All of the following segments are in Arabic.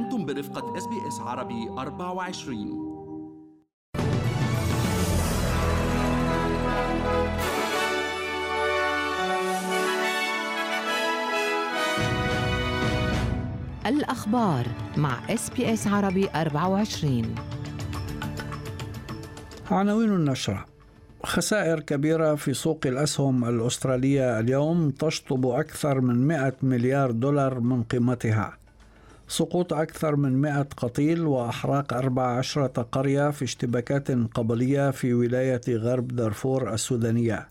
أنتم برفقة SBS عربي 24 الأخبار مع SBS عربي 24 عناوين النشرة. خسائر كبيرة في سوق الأسهم الأسترالية اليوم تشطب أكثر من 100 مليار دولار من قيمتها. سقوط أكثر من 100 قتيل وأحراق 14 قرية في اشتباكات قبلية في ولاية غرب دارفور السودانية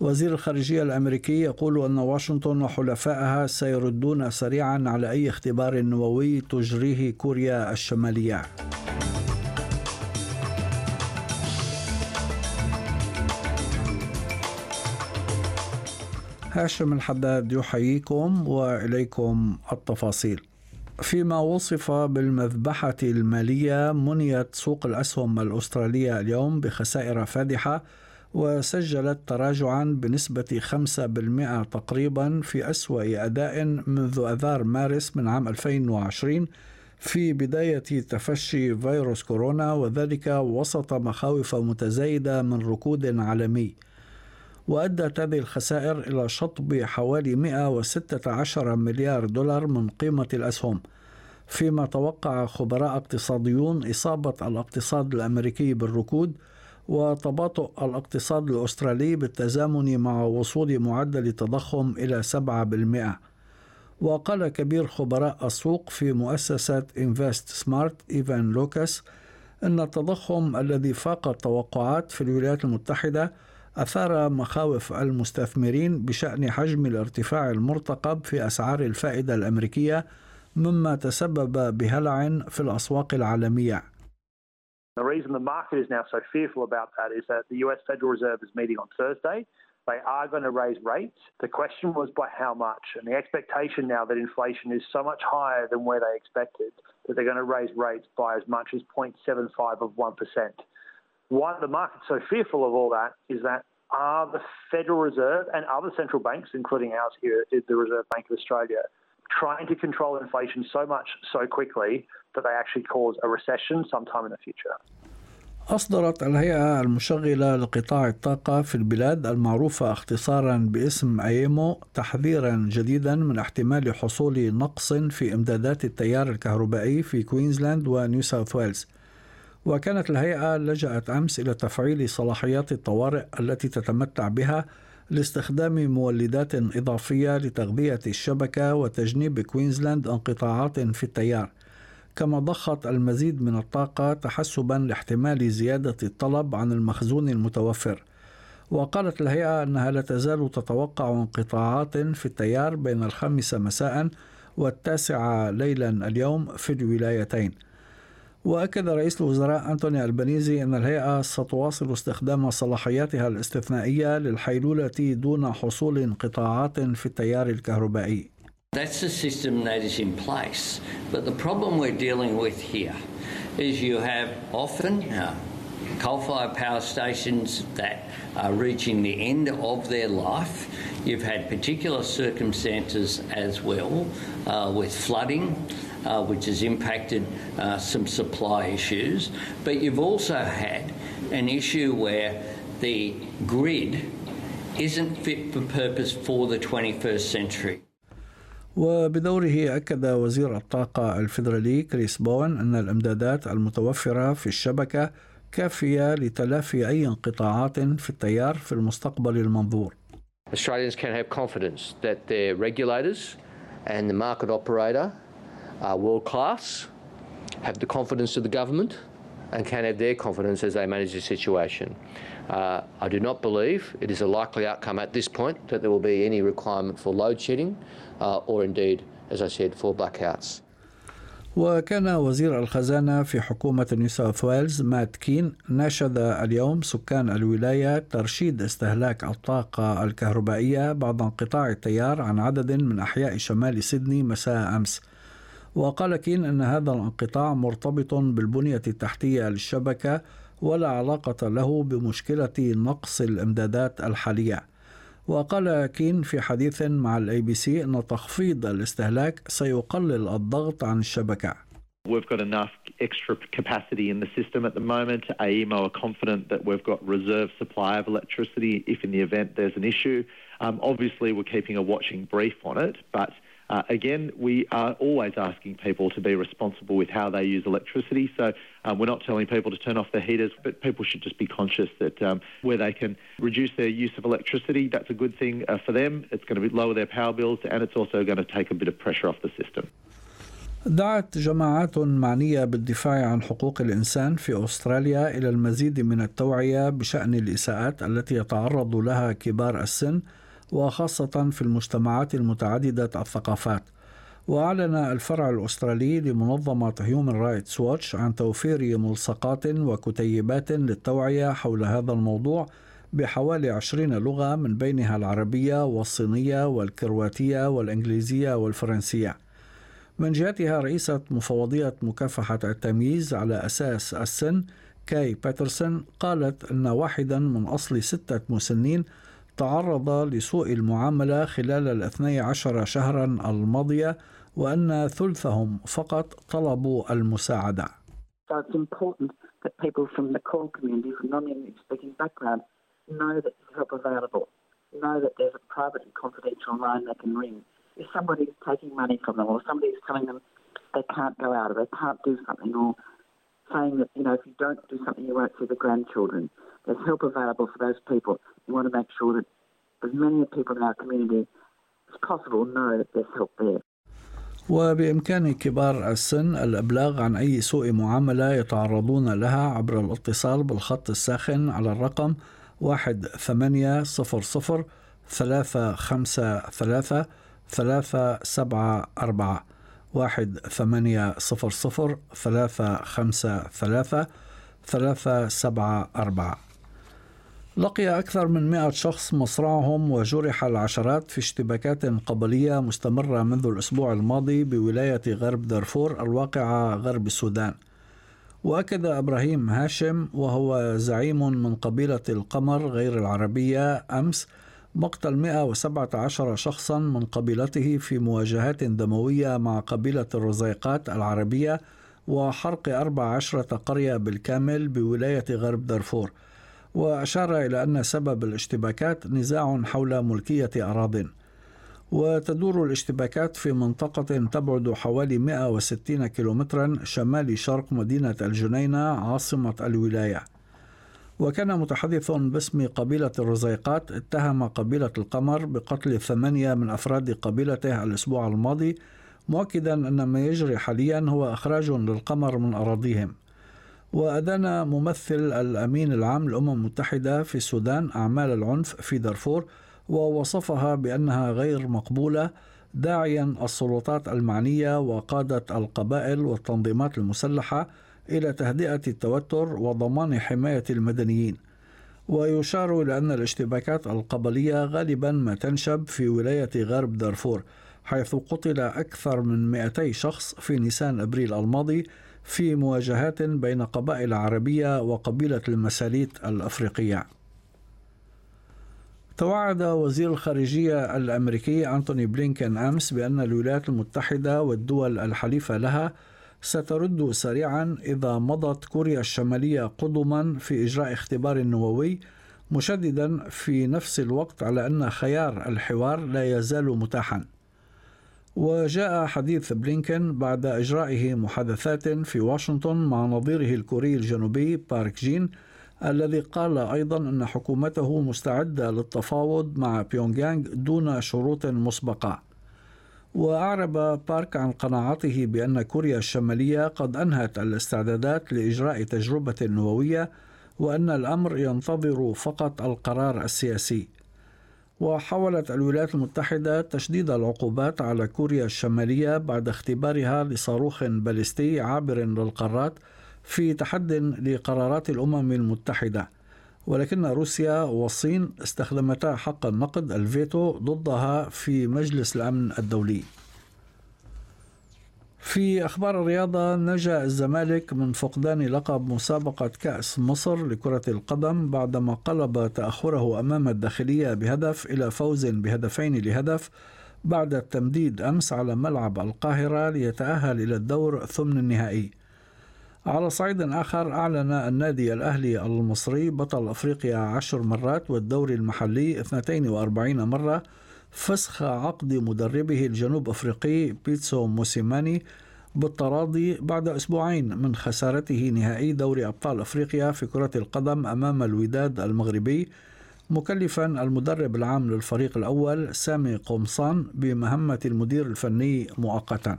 وزير الخارجية الأمريكي يقول أن واشنطن وحلفائها سيردون سريعا على أي اختبار نووي تجريه كوريا الشمالية هاشم الحداد يحييكم وإليكم التفاصيل. فيما وصف بالمذبحة المالية منيت سوق الأسهم الأسترالية اليوم بخسائر فادحة وسجلت تراجعا بنسبة 5% تقريبا في أسوأ أداء منذ أذار مارس من عام 2020 في بداية تفشي فيروس كورونا وذلك وسط مخاوف متزايدة من ركود عالمي. وأدت هذه الخسائر إلى شطب حوالي 116 مليار دولار من قيمة الأسهم فيما توقع خبراء اقتصاديون إصابة الاقتصاد الأمريكي بالركود وتباطؤ الاقتصاد الأسترالي بالتزامن مع وصول معدل التضخم إلى 7% وقال كبير خبراء السوق في مؤسسة انفست سمارت إيفان لوكاس أن التضخم الذي فاق التوقعات في الولايات المتحدة أثار مخاوف المستثمرين بشأن حجم الارتفاع المرتقب في أسعار الفائدة الأمريكية مما تسبب بهلع في الأسواق العالمية. The reason the market is now so fearful about that is that the US Federal Reserve is meeting on Thursday. They are going to raise rates. The question was by how much, and the expectation now that inflation is so much higher than where they expected that they're going to raise rates by as much as 0.75 of 1%. Why the market's so fearful of all that is that are the Federal Reserve and other central banks, including ours here, the Reserve Bank of Australia, trying to control inflation so much so quickly that they actually cause a recession sometime in the future. أصدرت الهيئة المشغلة لقطاع الطاقة في البلاد المعروفة اختصارا باسم أيمو تحذيرا جديدا من احتمال حصول نقص في إمدادات التيار الكهربائي في كوينزلاند ونيو ساوث ويلز وكانت الهيئة لجأت أمس إلى تفعيل صلاحيات الطوارئ التي تتمتع بها لاستخدام مولدات إضافية لتغذية الشبكة وتجنيب كوينزلاند انقطاعات في التيار. كما ضخت المزيد من الطاقة تحسبا لاحتمال زيادة الطلب عن المخزون المتوفر. وقالت الهيئة أنها لا تزال تتوقع انقطاعات في التيار بين الخامسة مساء والتاسعة ليلا اليوم في الولايتين. وأكد رئيس الوزراء أنتوني ألبانيزي أن الهيئة ستواصل استخدام صلاحياتها الاستثنائية للحيلولة دون حصول انقطاعات في التيار الكهربائي. That's the system that is in place. But the problem we're dealing with here is you have often uh, coal-fired power stations that are reaching the end of their life. You've had particular circumstances as well uh, with flooding, uh, which has impacted uh, some supply issues. But you've also had an issue where the grid isn't fit for purpose for the 21st century. وبدوره أكد وزير الطاقة الفيدرالي كريس بون أن الإمدادات المتوفرة في الشبكة كافية لتلافي أي انقطاعات في التيار في المستقبل المنظور. Australians can have confidence that their regulators and the market operator are world class, have the confidence of the government, and can have their confidence as they manage the situation. Uh, I do not believe it is a likely outcome at this point that there will be any requirement for load shedding uh, or indeed, as I said, for blackouts. وكان وزير الخزانة في حكومة نيو ساوث ويلز مات كين ناشد اليوم سكان الولاية ترشيد استهلاك الطاقة الكهربائية بعد انقطاع التيار عن عدد من أحياء شمال سيدني مساء أمس وقال كين أن هذا الانقطاع مرتبط بالبنية التحتية للشبكة ولا علاقة له بمشكلة نقص الإمدادات الحالية وقال كين في حديث مع ال ABC ان تخفيض الاستهلاك سيقلل الضغط عن الشبكه We've got enough extra capacity in the system at the moment. AEMO are confident that we've got reserve supply of electricity if in the event there's an issue. Um, obviously, we're keeping a watching brief on it, but uh, again, we are always asking people to be responsible with how they use electricity. So um, we're not telling people to turn off their heaters, but people should just be conscious that um, where they can reduce their use of electricity, that's a good thing uh, for them. It's going to lower their power bills, and it's also going to take a bit of pressure off the system. دعت جماعات معنية بالدفاع عن حقوق الإنسان في أستراليا إلى المزيد من التوعية بشأن الإساءات التي يتعرض لها كبار السن وخاصة في المجتمعات المتعددة الثقافات. وأعلن الفرع الأسترالي لمنظمة هيومن رايتس واتش عن توفير ملصقات وكتيبات للتوعية حول هذا الموضوع بحوالي عشرين لغة من بينها العربية والصينية والكرواتية والإنجليزية والفرنسية. من جهتها رئيسة مفوضية مكافحة التمييز على أساس السن كاي باترسون قالت أن واحدا من أصل ستة مسنين تعرض لسوء المعاملة خلال الاثني عشر شهرا الماضية وأن ثلثهم فقط طلبوا المساعدة. So it's important that people from the core community, from non-English speaking background, know that there's help available, know that there's a private and confidential line they can ring. if somebody's taking money from them or somebody's telling them they can't go out or they can't do something or saying that, you know, if you don't do something, you won't see the grandchildren. There's help available for those people. We want to make sure that as many people in our community as possible know that there's help there. وبإمكان كبار السن الإبلاغ عن أي سوء معاملة يتعرضون لها عبر الاتصال بالخط الساخن على الرقم 1-800-353-374 واحد ثمانية صفر صفر ثلاثة خمسة ثلاثة ثلاثة سبعة أربعة. لقي أكثر من مئة شخص مصرعهم وجرح العشرات في اشتباكات قبلية مستمرة منذ الأسبوع الماضي بولاية غرب دارفور الواقعة غرب السودان. وأكد إبراهيم هاشم وهو زعيم من قبيلة القمر غير العربية أمس مقتل 117 شخصا من قبيلته في مواجهات دموية مع قبيلة الرزيقات العربية وحرق 14 قرية بالكامل بولاية غرب دارفور. وأشار إلى أن سبب الاشتباكات نزاع حول ملكية أراضٍ. وتدور الاشتباكات في منطقة تبعد حوالي 160 كيلومترا شمال شرق مدينة الجنينة عاصمة الولاية. وكان متحدث باسم قبيلة الرزيقات اتهم قبيلة القمر بقتل ثمانية من أفراد قبيلته الأسبوع الماضي مؤكدا أن ما يجري حاليا هو إخراج للقمر من أراضيهم. وأدان ممثل الأمين العام للأمم المتحدة في السودان أعمال العنف في دارفور ووصفها بأنها غير مقبولة داعيا السلطات المعنية وقادة القبائل والتنظيمات المسلحة إلى تهدئة التوتر وضمان حماية المدنيين. ويشار إلى أن الاشتباكات القبلية غالبا ما تنشب في ولاية غرب دارفور حيث قتل أكثر من 200 شخص في نيسان أبريل الماضي في مواجهات بين قبائل عربية وقبيلة المساليت الأفريقية. توعد وزير الخارجية الأمريكي أنتوني بلينكن أمس بأن الولايات المتحدة والدول الحليفة لها سترد سريعا إذا مضت كوريا الشمالية قدما في إجراء اختبار نووي مشددا في نفس الوقت على أن خيار الحوار لا يزال متاحا. وجاء حديث بلينكن بعد إجرائه محادثات في واشنطن مع نظيره الكوري الجنوبي بارك جين الذي قال أيضا أن حكومته مستعدة للتفاوض مع بيونغيانغ دون شروط مسبقة. وأعرب بارك عن قناعته بأن كوريا الشمالية قد أنهت الاستعدادات لإجراء تجربة نووية وأن الأمر ينتظر فقط القرار السياسي. وحاولت الولايات المتحدة تشديد العقوبات على كوريا الشمالية بعد اختبارها لصاروخ باليستي عابر للقارات في تحد لقرارات الأمم المتحدة. ولكن روسيا والصين استخدمتا حق النقد الفيتو ضدها في مجلس الأمن الدولي. في أخبار الرياضة نجا الزمالك من فقدان لقب مسابقة كأس مصر لكرة القدم بعدما قلب تأخره أمام الداخلية بهدف إلى فوز بهدفين لهدف بعد التمديد أمس على ملعب القاهرة ليتأهل إلى الدور ثمن النهائي. على صعيد آخر أعلن النادي الأهلي المصري بطل أفريقيا عشر مرات والدوري المحلي 42 مرة فسخ عقد مدربه الجنوب أفريقي بيتسو موسيماني بالتراضي بعد أسبوعين من خسارته نهائي دوري أبطال أفريقيا في كرة القدم أمام الوداد المغربي مكلفا المدرب العام للفريق الأول سامي قمصان بمهمة المدير الفني مؤقتا.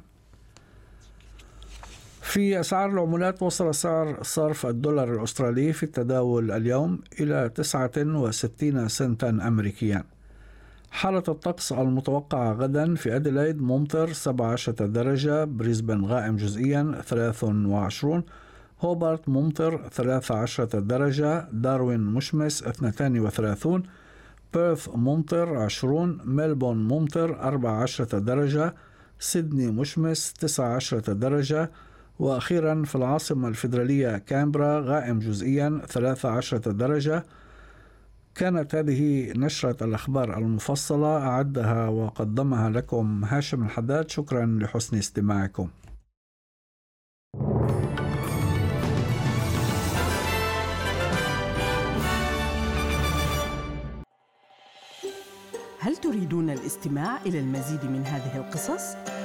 في أسعار العملات وصل سعر صرف الدولار الأسترالي في التداول اليوم إلى 69 سنتا أمريكيا. حالة الطقس المتوقعة غدا في أديلايد ممطر 17 درجة بريسبن غائم جزئيا 23 هوبارت ممطر 13 درجة داروين مشمس 32 بيرث ممطر 20 ملبون ممطر 14 درجة سيدني مشمس 19 درجة وأخيرا في العاصمة الفيدرالية كامبرا غائم جزئيا 13 درجة. كانت هذه نشرة الأخبار المفصلة أعدها وقدمها لكم هاشم الحداد. شكرا لحسن استماعكم. هل تريدون الاستماع إلى المزيد من هذه القصص؟